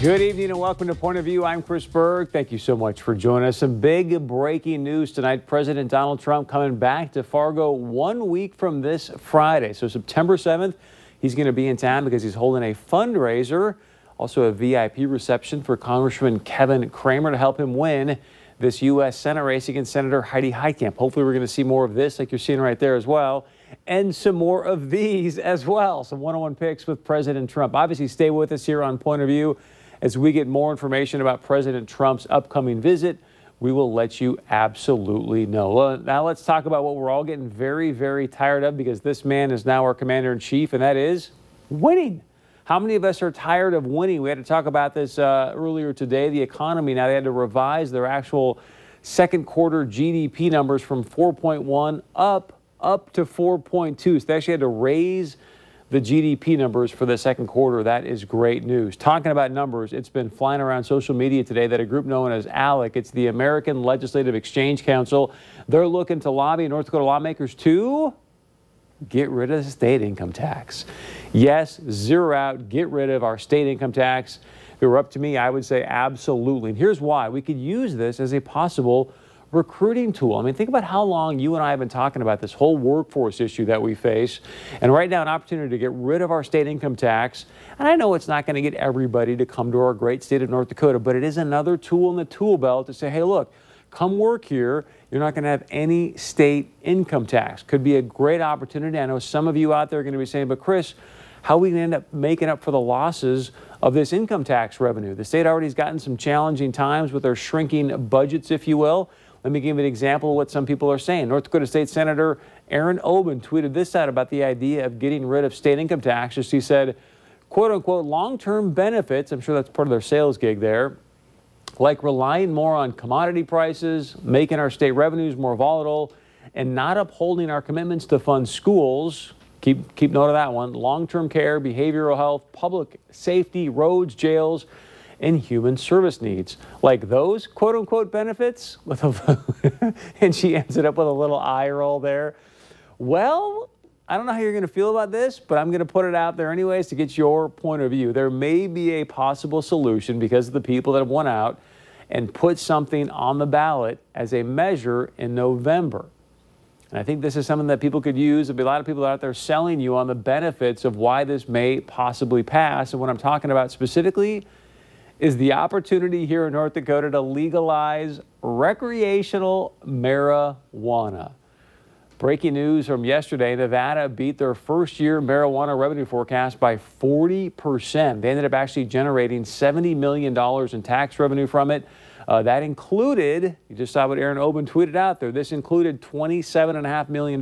Good evening and welcome to Point of View. I'm Chris Berg. Thank you so much for joining us. Some big breaking news tonight. President Donald Trump coming back to Fargo one week from this Friday. So September 7th, he's going to be in town because he's holding a fundraiser, also a VIP reception for Congressman Kevin Cramer to help him win this U.S. Senate race against Senator Heidi Heitkamp. Hopefully we're going to see more of this like you're seeing right there as well and some more of these as well. Some one-on-one picks with President Trump. Obviously stay with us here on Point of View. As we get more information about President Trump's upcoming visit, we will let you absolutely know. Now let's talk about what we're all getting very, very tired of because this man is now our commander in chief, and that is winning. How many of us are tired of winning? We had to talk about this uh, earlier today. The economy now they had to revise their actual second quarter GDP numbers from 4.1 up up to 4.2. So they actually had to raise the GDP numbers for the second quarter. That is great news. Talking about numbers, it's been flying around social media today that a group known as ALEC, it's the American Legislative Exchange Council, they're looking to lobby North Dakota lawmakers to get rid of the state income tax. Yes, zero out, get rid of our state income tax. If it were up to me, I would say absolutely. And here's why. We could use this as a possible recruiting tool. I mean, think about how long you and I have been talking about this whole workforce issue that we face. And right now, an opportunity to get rid of our state income tax. And I know it's not going to get everybody to come to our great state of North Dakota, but it is another tool in the tool belt to say, hey, look, come work here. You're not going to have any state income tax. Could be a great opportunity. I know some of you out there are going to be saying, but Chris, how are we going to end up making up for the losses of this income tax revenue? The state already has gotten some challenging times with their shrinking budgets, if you will. Let me give you an example of what some people are saying. North Dakota State Senator Erin Oban tweeted this out about the idea of getting rid of state income taxes. He said, quote unquote, long term benefits, I'm sure that's part of their sales gig there, like relying more on commodity prices, making our state revenues more volatile, and not upholding our commitments to fund schools. Keep, keep note of that one. Long term care, behavioral health, public safety, roads, jails and human service needs. Like those quote unquote benefits, with a, and she ends it up with a little eye roll there. Well, I don't know how you're going to feel about this, but I'm going to put it out there anyways to get your point of view. There may be a possible solution because of the people that have won out and put something on the ballot as a measure in November. And I think this is something that people could use. There'll be a lot of people out there selling you on the benefits of why this may possibly pass. And what I'm talking about specifically is the opportunity here in North Dakota to legalize recreational marijuana. Breaking news from yesterday Nevada beat their first year marijuana revenue forecast by 40%. They ended up actually generating $70 million in tax revenue from it. Uh, that included, you just saw what Erin Oban tweeted out there, this included $27.5 million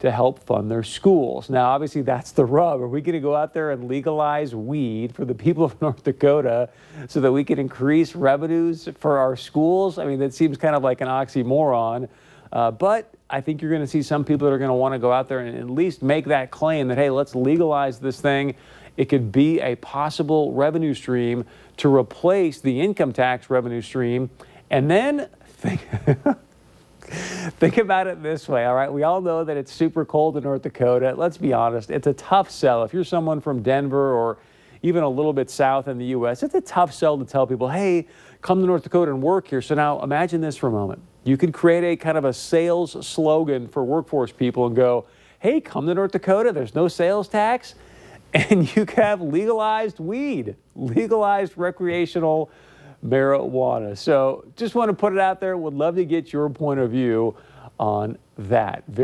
to help fund their schools. Now, obviously, that's the rub. Are we going to go out there and legalize weed for the people of North Dakota so that we can increase revenues for our schools? I mean, that seems kind of like an oxymoron. Uh, but I think you're going to see some people that are going to want to go out there and at least make that claim that, hey, let's legalize this thing. It could be a possible revenue stream to replace the income tax revenue stream. And then think. Think about it this way, all right? We all know that it's super cold in North Dakota. Let's be honest, it's a tough sell. If you're someone from Denver or even a little bit south in the U.S., it's a tough sell to tell people, hey, come to North Dakota and work here. So now imagine this for a moment. You could create a kind of a sales slogan for workforce people and go, hey, come to North Dakota, there's no sales tax, and you have legalized weed, legalized recreational marijuana. So just want to put it out there. Would love to get your point of view on that.